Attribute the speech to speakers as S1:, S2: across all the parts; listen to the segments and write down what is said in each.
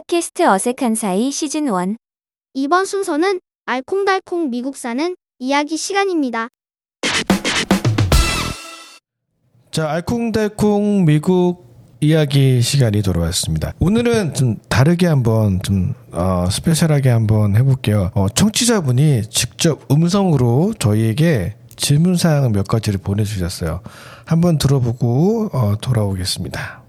S1: 팟캐스트 어색한 사이 시즌 1
S2: 이번 순서는 알콩달콩 미국 사는 이야기 시간입니다.
S3: 자, 알콩달콩 미국 이야기 시간이 돌아왔습니다. 오늘은 좀 다르게 한번 좀 어, 스페셜하게 한번 해볼게요. 어, 청취자분이 직접 음성으로 저희에게 질문 사항 몇 가지를 보내주셨어요. 한번 들어보고 어, 돌아오겠습니다.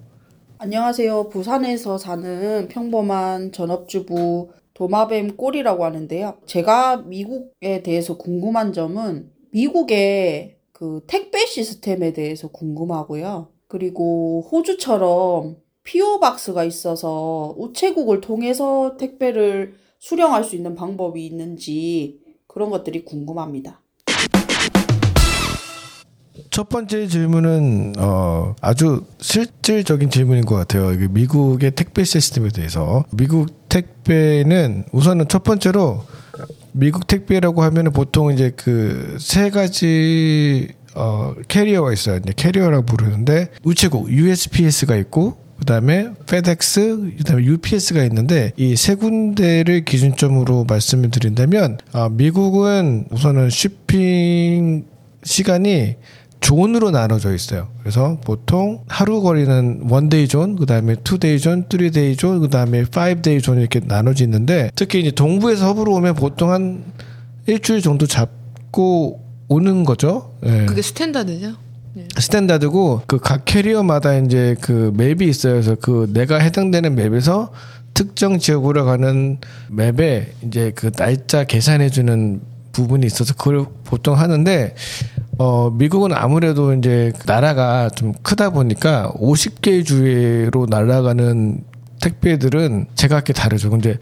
S4: 안녕하세요. 부산에서 사는 평범한 전업주부 도마뱀 꼴이라고 하는데요. 제가 미국에 대해서 궁금한 점은 미국의 그 택배 시스템에 대해서 궁금하고요. 그리고 호주처럼 피오박스가 있어서 우체국을 통해서 택배를 수령할 수 있는 방법이 있는지 그런 것들이 궁금합니다.
S3: 첫 번째 질문은 어, 아주 실질적인 질문인 것 같아요. 미국의 택배 시스템에 대해서 미국 택배는 우선은 첫 번째로 미국 택배라고 하면은 보통 이제 그 세 가지 어, carrier가 있어요. 이제 carrier라고 부르는데 우체국 USPS가 있고 그다음에 FedEx, 그다음에 UPS가 있는데 이 세 군데를 기준점으로 말씀을 드린다면 아, 미국은 우선은 쇼핑 시간이 zone으로 나눠져 있어요. 그래서 보통 하루 거리는 one day zone, 그 다음에 two day zone, three day zone, 그 다음에 five day zone 이렇게 나눠져 있는데 특히 이제 동부에서 서부로 오면 보통 한 일주일 정도 잡고 오는 거죠. 예.
S5: 그게 standard죠?
S3: standard고 그 각 carrier마다 이제 그 map이 있어요. 그래서 그 내가 해당되는 map에서 특정 지역으로 가는 map에 이제 그 날짜 계산해 주는 부분이 있어서 그걸 보통 하는데 어 미국은 아무래도 이제 나라가 좀 크다 보니까 50개 주로 날아가는 택배들은 제각기 다르죠. 근데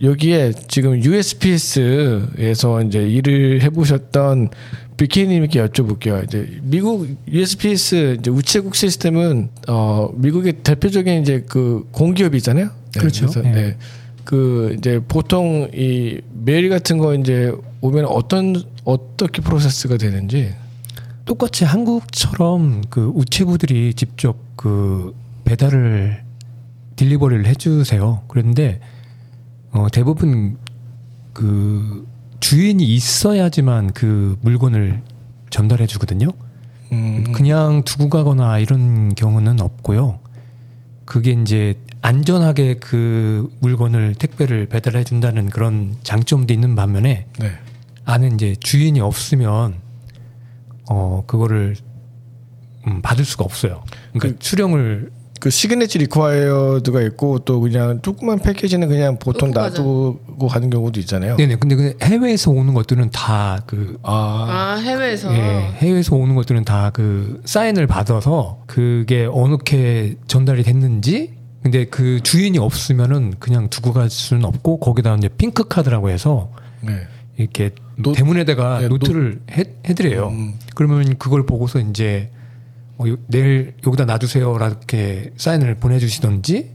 S3: 여기에 지금 USPS에서 이제 일을 해보셨던 비키님께 여쭤볼게요. 이제 미국 USPS 이제 우체국 시스템은 어 미국의 대표적인 이제 그 공기업이잖아요. 네,
S6: 그렇죠.
S3: 그래서,
S6: 네.
S3: 네. 그 이제 보통 이 메일 같은 거 이제 오면 어떤 어떻게 프로세스가 되는지
S6: 똑같이 한국처럼 그 우체부들이 직접 그 배달을 딜리버리를 해주세요. 그런데 어, 대부분 그 주인이 있어야지만 그 물건을 전달해 주거든요.
S3: 음,
S6: 그냥 두고 가거나 이런 경우는 없고요. 그게 이제 안전하게 그 물건을 택배를 배달해 준다는 그런 장점도 있는 반면에
S3: 네.
S6: 안에 이제 주인이 없으면 어 그거를 음, 받을 수가 없어요. 그러니까 수령을
S3: 그 signature required가 있고 또 그냥 조그만 패키지는 그냥 보통. 놔두고 가는 경우도 있잖아요.
S6: 네네. 근데 그 해외에서 오는 것들은 다 그
S3: 아,
S5: 아, 해외에서.
S6: 예, 해외에서 오는 것들은 다 그 사인을 받아서 그게 어느게 전달이 됐는지 근데 그 주인이 없으면은 그냥 두고 갈 수는 없고 거기다 이제 pink card라고 해서
S3: 네.
S6: 이렇게
S3: 노-
S6: 대문에다가
S3: 네,
S6: 노트를 해, 해드려요.
S3: 음.
S6: 그러면 그걸 보고서 이제 어, 요- 내일 여기다 놔두세요. 이렇게 사인을 보내주시던지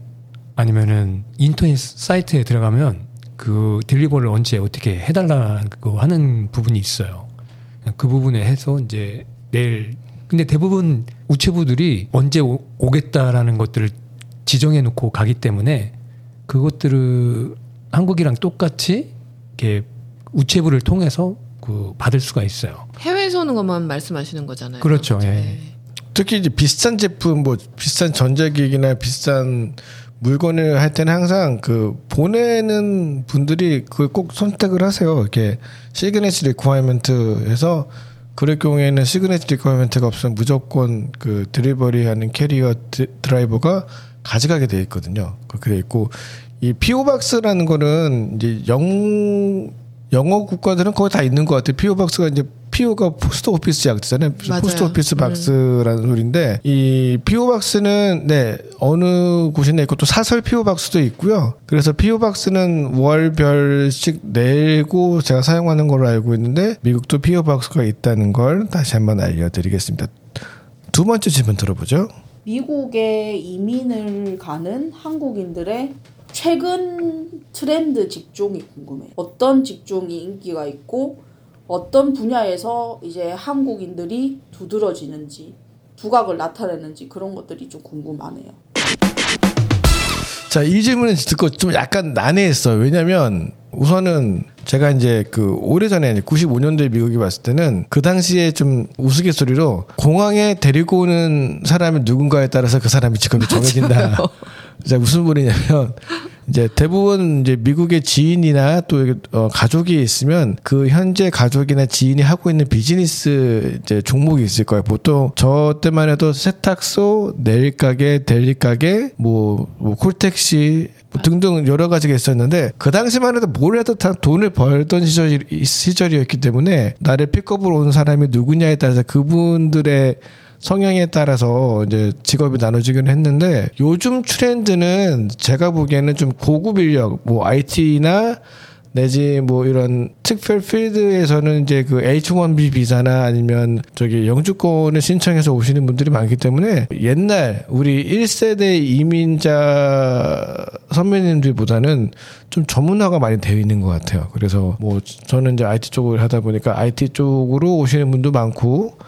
S6: 아니면은 인터넷 사이트에 들어가면 그 deliver를 언제 어떻게 해달라고 하는 부분이 있어요. 그 부분에 해서 이제 내일 근데 대부분 우체부들이 언제 오, 오겠다라는 것들을 지정해 놓고 가기 때문에 그것들을 한국이랑 똑같이 이렇게 우체부를 통해서 그 받을 수가 있어요.
S5: 해외에서 오는 것만 말씀하시는 거잖아요.
S6: 그렇죠, 예.
S5: 네.
S3: 특히 이제 비싼 제품 뭐 비싼 전자기기나 비싼 물건을 할 때는 항상 그 보내는 분들이 그걸 꼭 선택을 하세요. 이렇게 signature requirement에서 그럴 경우에는 signature requirement가 없으면 무조건 그 delivery 하는 캐리어 드- 드라이버가 가져가게 돼 있거든요. 그렇게 돼 있고 이 PO box라는 거는 이제 영 영어 국가들은 거의 다 있는 것 같아요. PO box가 이제 PO가 post office 약자잖아요.
S5: 맞아요.
S3: post office box라는 소리인데 이 PO box는 네 어느 곳이나 있고 또 사설 PO box도 있고요. 그래서 PO box는 월별씩 내고 제가 사용하는 걸로 알고 있는데 미국도 PO box가 있다는 걸 다시 한번 알려드리겠습니다. 두 번째 질문 들어보죠.
S4: 미국에 이민을 가는 한국인들의 최근 트렌드 직종이 궁금해요. 어떤 직종이 인기가 있고 어떤 분야에서 이제 한국인들이 두드러지는지 두각을 나타내는지 그런 것들이 좀 궁금하네요.
S3: 자, 이 질문을 듣고 좀 약간 난해했어요. 왜냐면 우선은 제가 이제 그 오래전에 95년도에 미국에 왔을 때는 그 당시에 좀 우스갯소리로 공항에 데리고 오는 사람이 누군가에 따라서 그 사람이 직업이 정해진다. 자, 무슨 말이냐면 이제 대부분 이제 미국의 지인이나 또 어, 가족이 있으면 그 현재 가족이나 지인이 하고 있는 비즈니스 이제 종목이 있을 거예요. 보통 저 때만 해도 세탁소, 네일 가게, 델리 가게, 뭐, 뭐 콜택시 뭐 등등 여러 가지가 있었는데 그 당시만 해도 뭘 해도 다 돈을 벌던 시절이, 시절이었기 때문에 나를 픽업으로 온 사람이 누구냐에 따라서 그분들의 성향에 따라서 이제 직업이 나눠지긴 했는데 요즘 트렌드는 제가 보기에는 좀 고급 인력 뭐 IT나 내지 뭐 이런 특별 필드에서는 이제 그 H1B 비자나 아니면 저기 영주권을 신청해서 오시는 분들이 많기 때문에 옛날 우리 1세대 이민자 선배님들보다는 좀 전문화가 많이 되어 있는 것 같아요. 그래서 뭐 저는 이제 IT 쪽을 하다 보니까 IT 쪽으로 오시는 분도 많고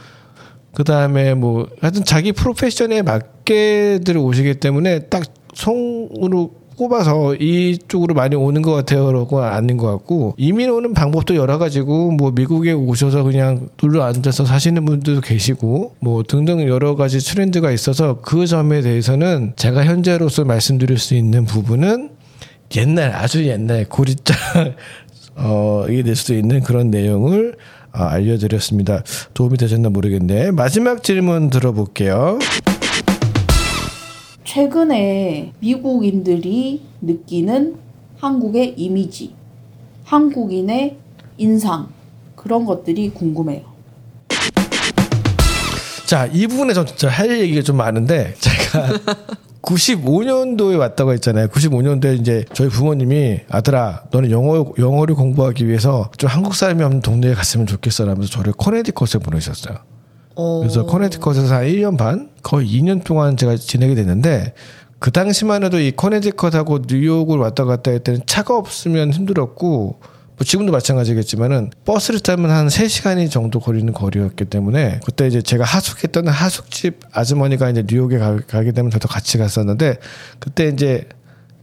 S3: 그 다음에 뭐 하여튼 자기 프로페션에 맞게들 오시기 때문에 딱 송으로 꼽아서 이쪽으로 많이 오는 것 같아요라고 아닌 것 같고 이민 오는 방법도 여러 가지고 뭐 미국에 오셔서 그냥 눌러 앉아서 사시는 분들도 계시고 뭐 등등 여러 가지 트렌드가 있어서 그 점에 대해서는 제가 현재로서 말씀드릴 수 있는 부분은 옛날 아주 옛날 고리장 어 이게 될 수도 있는 그런 내용을 아, 알려드렸습니다. 도움이 되셨나 모르겠네. 마지막 질문 들어볼게요.
S4: 최근에 미국인들이 느끼는 한국의 이미지, 한국인의 인상 그런 것들이 궁금해요.
S3: 자, 이 부분에 저 진짜 할 얘기가 좀 많은데 제가 95년도에 왔다고 했잖아요. 95년도에 이제 저희 부모님이 아들아, 너는 영어 영어를 공부하기 위해서 좀 한국 사람이 없는 동네에 갔으면 좋겠어라면서 저를 커네디컷에 보내셨어요.
S5: 어.
S3: 그래서 커네디컷에서 한 1년 반, 거의 2년 동안 제가 지내게 됐는데 그 당시만 해도 이 커네디컷하고 뉴욕을 왔다 갔다 할 때는 차가 없으면 힘들었고 뭐 지금도 마찬가지겠지만은 버스를 타면 한 3시간이 정도 걸리는 거리였기 때문에 그때 이제 제가 하숙했던 하숙집 아주머니가 이제 뉴욕에 가, 가게 되면 저도 같이 갔었는데 그때 이제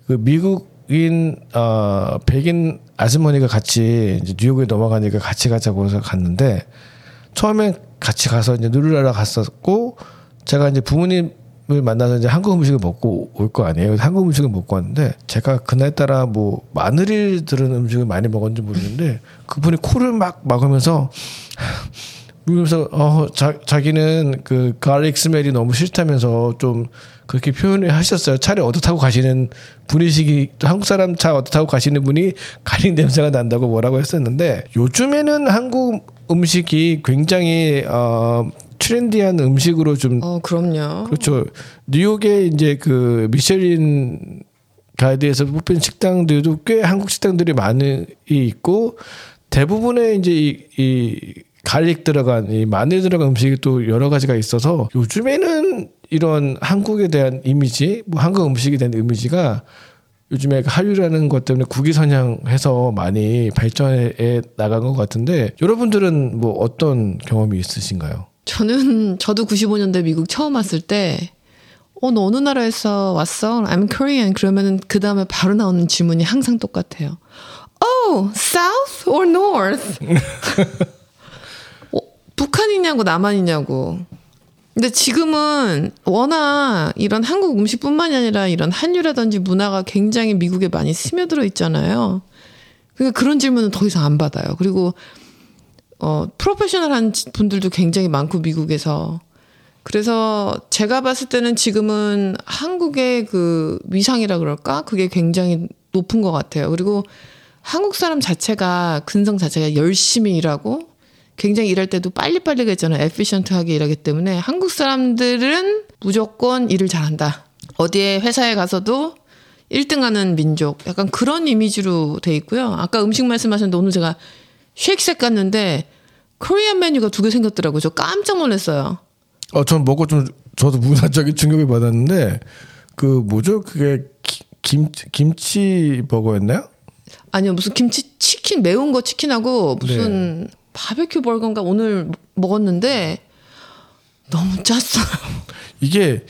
S3: 그 미국인 어 백인 아주머니가 같이 이제 뉴욕에 넘어가니까 같이 가자고 해서 갔는데 처음엔 같이 가서 이제 누르라라 갔었고 제가 이제 부모님 을 만나서 이제 한국 음식을 먹고 올 거 아니에요. 한국 음식을 먹고 왔는데 제가 그날따라 뭐 마늘이 들은 음식을 많이 먹었는지 모르겠는데 그분이 코를 막 막으면서 그러면서 어 자, 자기는 그 가릭 스멜이 너무 싫다면서 좀 그렇게 표현을 하셨어요. 차를 타고 가시는 분이시기 또 한국 사람 차 타고 가시는 분이 garlic 냄새가 난다고 뭐라고 했었는데 요즘에는 한국 음식이 굉장히 어 trendy한 음식으로 좀
S5: 어, 그럼요.
S3: 그렇죠. 뉴욕에 이제 그 미쉐린 가이드에서 뽑힌 식당들도 꽤 한국 식당들이 많이 있고 대부분의 이제 이, 이 garlic 들어간 이 마늘 들어간 음식이 또 여러 가지가 있어서 요즘에는 이런 한국에 대한 이미지, 뭐 한국 음식에 대한 이미지가 요즘에 그 한류라는 것 때문에 국위선양해서 많이 발전해 나간 것 같은데 여러분들은 뭐 어떤 경험이 있으신가요?
S5: 저는 저도 95년대 미국 처음 왔을 때 어, 너 어느 나라에서 왔어? I'm Korean. 그러면은 그 다음에 바로 나오는 질문이 항상 똑같아요. Oh, South or North? 어, 북한이냐고 남한이냐고. 근데 지금은 워낙 이런 한국 음식뿐만이 아니라 이런 한류라든지 문화가 굉장히 미국에 많이 스며들어 있잖아요. 그러니까 그런 질문은 더 이상 안 받아요. 그리고 어, 프로페셔널한 분들도 굉장히 많고 미국에서 그래서 제가 봤을 때는 지금은 한국의 그 위상이라 그럴까 그게 굉장히 높은 것 같아요. 그리고 한국 사람 자체가 근성 자체가 열심히 일하고 굉장히 일할 때도 빨리빨리 했잖아요. 에피션트하게 일하기 때문에 한국 사람들은 무조건 일을 잘한다. 어디에 회사에 가서도 1등 하는 민족. 약간 그런 이미지로 돼 있고요. 아까 음식 말씀하셨는데 오늘 제가 쉐이크색 갔는데 코리안 메뉴가 두 개 생겼더라고요. 저 깜짝 놀랐어요.
S3: 어, 전 먹고 좀 저도 문화적인 충격을 받았는데 그 뭐죠? 그게 기- 김 김치 버거였나요?
S5: 아니요, 무슨 김치 치킨 매운 거 치킨하고 무슨 바베큐 버거인가 오늘 먹었는데 너무 짰어요.
S3: 이게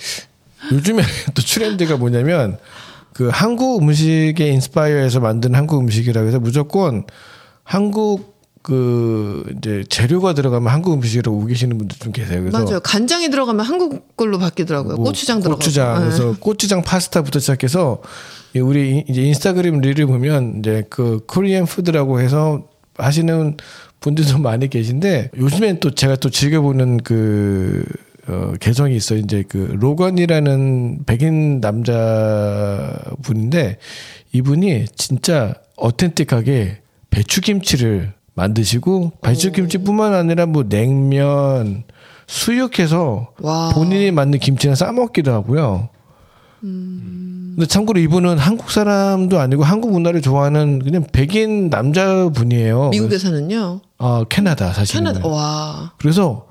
S3: 요즘에 또 트렌드가 뭐냐면 그 한국 음식에 인스파이어해서 만든 한국 음식이라고 해서 무조건 한국 그 이제 재료가 들어가면 한국 음식이라고 우기시는 분들 좀 계세요. 그래서
S5: 맞아요. 간장이 들어가면 한국 걸로 바뀌더라고요.
S3: 뭐
S5: 고추장 들어가고.
S3: 고추장
S5: 네.
S3: 그래서 고추장 파스타부터 시작해서 이 우리 이제 인스타그램 릴을 보면 이제 그 코리안 푸드라고 해서 하시는 분들도 많이 계신데 요즘엔 또 제가 또 즐겨보는 그 어, 계정이 있어요. 이제 그 로건이라는 백인 남자 분인데 이분이 진짜 어텐틱하게 배추김치를 만드시고 배추김치뿐만 아니라 뭐 냉면 수육해서
S5: 와.
S3: 본인이 만든 김치랑 싸 먹기도 하고요. 근데 참고로 이분은 한국 사람도 아니고 한국 문화를 좋아하는 그냥 백인 남자분이에요.
S5: 미국에서는요.
S3: 아 캐나다 사실.
S5: 캐나다. 와.
S3: 그래서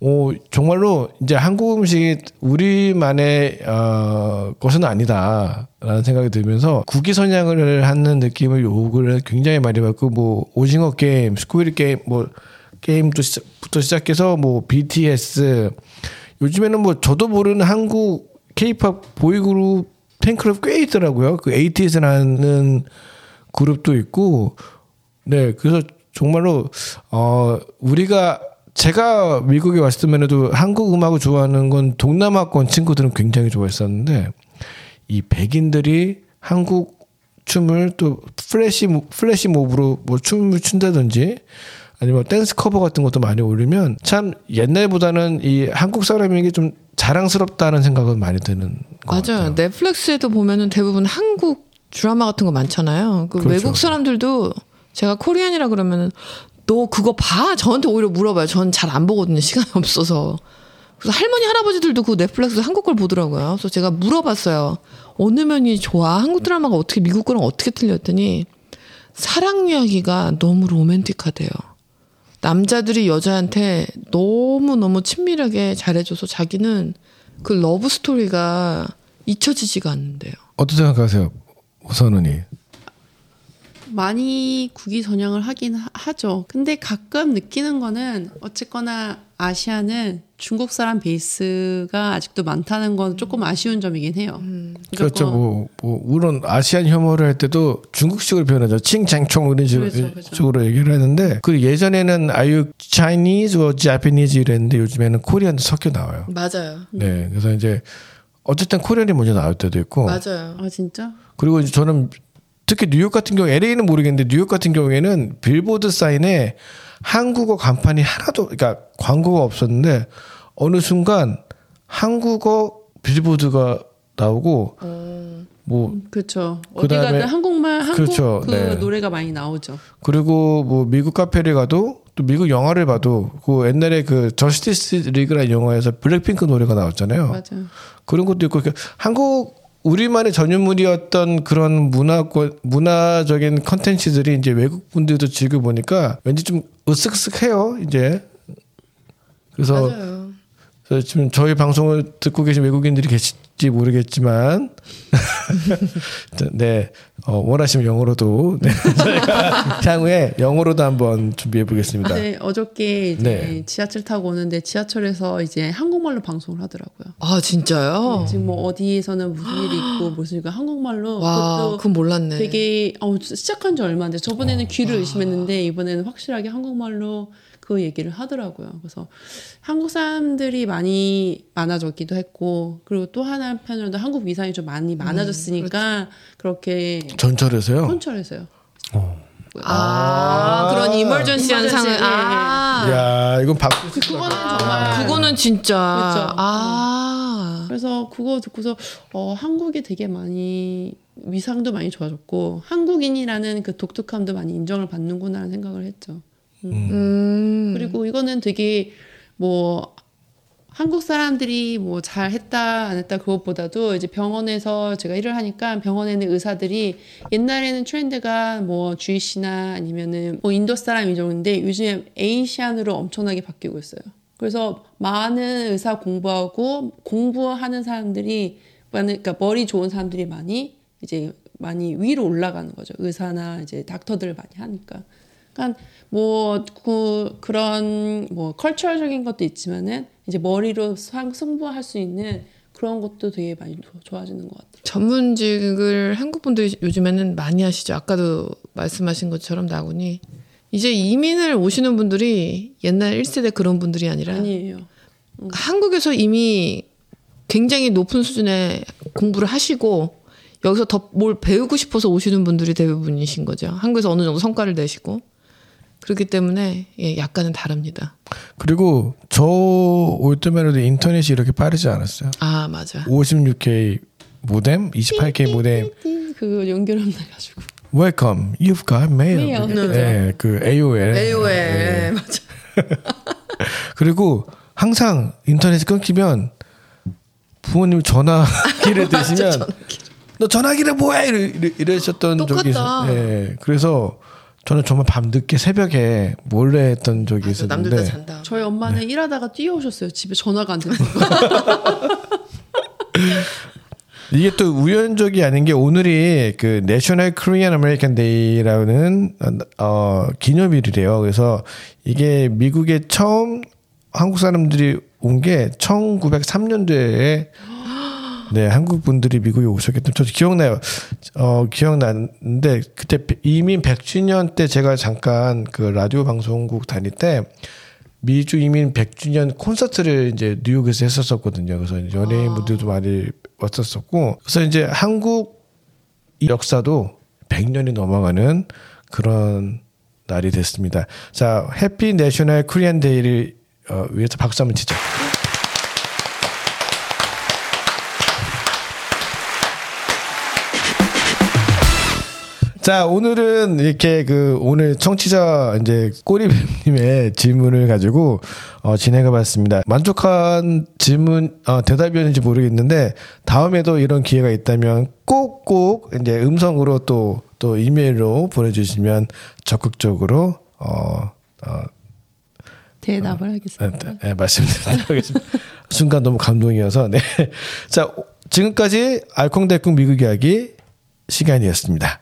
S3: 어, 정말로 이제 한국 음식이 우리만의 어, 것은 아니다라는 생각이 들면서 국기 선양을 하는 느낌을 요구를 굉장히 많이 받고 뭐 오징어 게임, 스쿠일 게임 뭐 게임도 시작부터 시작해서 뭐 BTS 요즘에는 뭐 저도 모르는 한국 K-팝 보이그룹 팬클럽 꽤 있더라고요. 그 ATS라는 그룹도 있고 네, 그래서 정말로 어 우리가 제가 미국에 왔을 때만 해도 한국 음악을 좋아하는 건 동남아권 친구들은 굉장히 좋아했었는데 이 백인들이 한국 춤을 또 flash mo- flash mob으로 뭐 춤을 춘다든지 아니면 dance cover 같은 것도 많이 올리면 참 옛날보다는 이 한국 사람에게 좀 자랑스럽다는 생각은 많이 드는 것
S5: 맞아요.
S3: 같아요.
S5: 넷플릭스에도 보면은 대부분 한국 드라마 같은 거 많잖아요. 그
S3: 그렇죠.
S5: 외국 사람들도 제가 코리안이라 그러면은 너 그거 봐? 저한테 오히려 물어봐요. 전 잘 안 보거든요. 시간이 없어서. 그래서 할머니 할아버지들도 그 넷플릭스 한국 걸 보더라고요. 그래서 제가 물어봤어요. 어느 면이 좋아? 한국 드라마가 어떻게 미국 거랑 어떻게 틀렸더니 사랑 이야기가 너무 로맨틱하대요. 남자들이 여자한테 너무 너무 친밀하게 잘해줘서 자기는 그 러브 스토리가 잊혀지지가 않는데요.
S3: 어떻게 생각하세요, 선은이?
S7: 많이 국위 선양을 하긴 하- 하죠. 근데 가끔 느끼는 거는 어쨌거나 아시아는 중국 사람 베이스가 아직도 많다는 건 조금 아쉬운 점이긴 해요.
S3: 그렇죠.
S7: 무조건-
S3: 뭐, 뭐, 물론 Asian 혐오를 할 때도 중국식으로 표현하죠. 칭창총 이런 식으로,
S7: 그렇죠, 그렇죠.
S3: 식으로 얘기를 하는데, 그 예전에는 아유 Chinese or Japanese 이랬는데 요즘에는 Korean도 섞여 나와요.
S5: 맞아요.
S3: 네. 그래서 이제 어쨌든 Korean이 먼저 나올 때도 있고,
S5: 맞아요.
S7: 아 진짜?
S3: 그리고 이제 저는 특히 뉴욕 같은 경우, LA는 모르겠는데 뉴욕 같은 경우에는 billboard sign에 한국어 간판이 하나도, 그러니까 광고가 없었는데 어느 순간 한국어 billboard가 나오고 뭐
S7: 그렇죠. 어디 가든 한국말 한국
S3: 그렇죠.
S7: 그
S3: 네.
S7: 노래가 많이 나오죠.
S3: 그리고 뭐 미국 카페를 가도 또 미국 영화를 봐도 그 옛날에 그 Justice League라는 영화에서 블랙핑크 노래가 나왔잖아요.
S7: 맞아요.
S3: 그런 것도 있고 그 한국 우리만의 전유물이었던 그런 문화권 문화적인 컨텐츠들이 이제 외국 분들도 즐겨 보니까 왠지 좀 으쓱쓱해요 이제 그래서
S5: 맞아요.
S3: 그래서 지금 저희 방송을 듣고 계신 외국인들이 계실지 모르겠지만 네 어, 원하시면 영어로도 네, 저희가 향후에 영어로도 한번 준비해 보겠습니다.
S7: 네, 어저께 이제
S3: 네.
S7: 지하철 타고 오는데 지하철에서 이제 한국말로 방송을 하더라고요.
S5: 아 진짜요?
S7: 지금 뭐 어디에서는 무슨 일이 있고 무슨 일이 한국말로
S5: 와,
S7: 그것도
S5: 그건 몰랐네.
S7: 되게 어, 시작한 지 얼마 안 돼. 저번에는 귀를 의심했는데 이번에는 확실하게 한국말로 그 얘기를 하더라고요. 그래서 한국 사람들이 많이 많아졌기도 했고 그리고 또 하나 한편으로는 한국 위상이 좀 많이 많아졌으니까 그렇게
S3: 전철에서요.
S7: 혼철해서요.
S5: 아, 그런 이멀전시 현상을
S7: 이멀전시,
S5: 아,
S3: 야 이건 박
S7: 그거는 정말
S5: 그거는 진짜
S7: 그렇죠.
S5: 아,
S7: 그래서 그거 듣고서 어, 한국이 되게 많이 위상도 많이 좋아졌고 한국인이라는 그 독특함도 많이 인정을 받는구나라는 생각을 했죠.
S5: 음,
S7: 그리고 이거는 되게 뭐 한국 사람들이 뭐 잘했다 안 했다 그것보다도 이제 병원에서 제가 일을 하니까 병원에 있는 의사들이 옛날에는 트렌드가 뭐 주이시나 아니면은 뭐 인도 사람 이정도인데 요즘에 에이시안으로 엄청나게 바뀌고 있어요. 그래서 많은 의사 공부하고 공부하는 사람들이 그러니까 머리 좋은 사람들이 많이 이제 많이 위로 올라가는 거죠. 의사나 이제 닥터들을 많이 하니까. 그러니까 뭐 그, 그런 뭐 컬처적인 것도 있지만은 이제 머리로 상- 승부할 수 있는 그런 것도 되게 많이 좋- 좋아지는 것 같아요.
S5: 전문직을 한국 분들이 요즘에는 많이 하시죠. 아까도 말씀하신 것처럼 나군이 이제 이민을 오시는 분들이 옛날 1세대 그런 분들이 아니라
S7: 아니에요.
S5: 한국에서 이미 굉장히 높은 수준의 공부를 하시고 여기서 더 뭘 배우고 싶어서 오시는 분들이 대부분이신 거죠. 한국에서 어느 정도 성과를 내시고 그렇기 때문에 예, 약간은 다릅니다.
S3: 그리고 저 올 때만 해도 인터넷이 이렇게 빠르지 않았어요.
S5: 아 맞아.
S3: 56K 모뎀, 28K 모뎀.
S7: 그거 연결하면 돼가지고.
S3: Welcome, you've got mail.
S7: Mail.
S3: 네, 그 AOL.
S5: AOL
S3: 네.
S5: 맞아.
S3: 그리고 항상 인터넷이 끊기면 부모님 전화기를 대시면 너 전화기를 뭐해 이러, 이러, 이러셨던 적이. 있어요. 예. 그래서 저는 정말 밤늦게 새벽에 몰래 했던 적이
S5: 맞아. 남들 다
S3: 있었는데
S5: 잔다.
S7: 저희 엄마는
S3: 네.
S7: 일하다가 뛰어오셨어요. 집에 전화가 안 된다고.
S3: 이게 또 우연적이 아닌 게 오늘이 그 National Korean American Day라는 어 기념일이래요. 그래서 이게 미국에 처음 한국 사람들이 온 게 1903년도에 네, 한국 분들이 미국에 오셨기 때문에 저도 기억나요. 어, 기억나는데 그때 이민 100주년 때 제가 잠깐 그 라디오 방송국 다닐 때 미주 이민 100주년 콘서트를 이제 뉴욕에서 했었었거든요. 그래서 연예인 분들도 많이 왔었었고, 그래서 이제 한국 역사도 100년이 넘어가는 그런 날이 됐습니다. 자, 해피 내셔널 코리안 데이를 어, 위해서 박수 한번 치죠. 자, 오늘은 이렇게 그 오늘 청취자 이제 꼬리님의 질문을 가지고 어, 진행해 봤습니다. 만족한 질문, 어, 대답이었는지 모르겠는데 다음에도 이런 기회가 있다면 꼭꼭 이제 음성으로 또, 또 이메일로 보내주시면 적극적으로, 어, 어,
S7: 대답을 하겠습니다.
S3: 네, 말씀드리도록 하겠습니다. 순간 너무 감동이어서, 네. 자, 지금까지 알콩달콩 미국 이야기 시간이었습니다.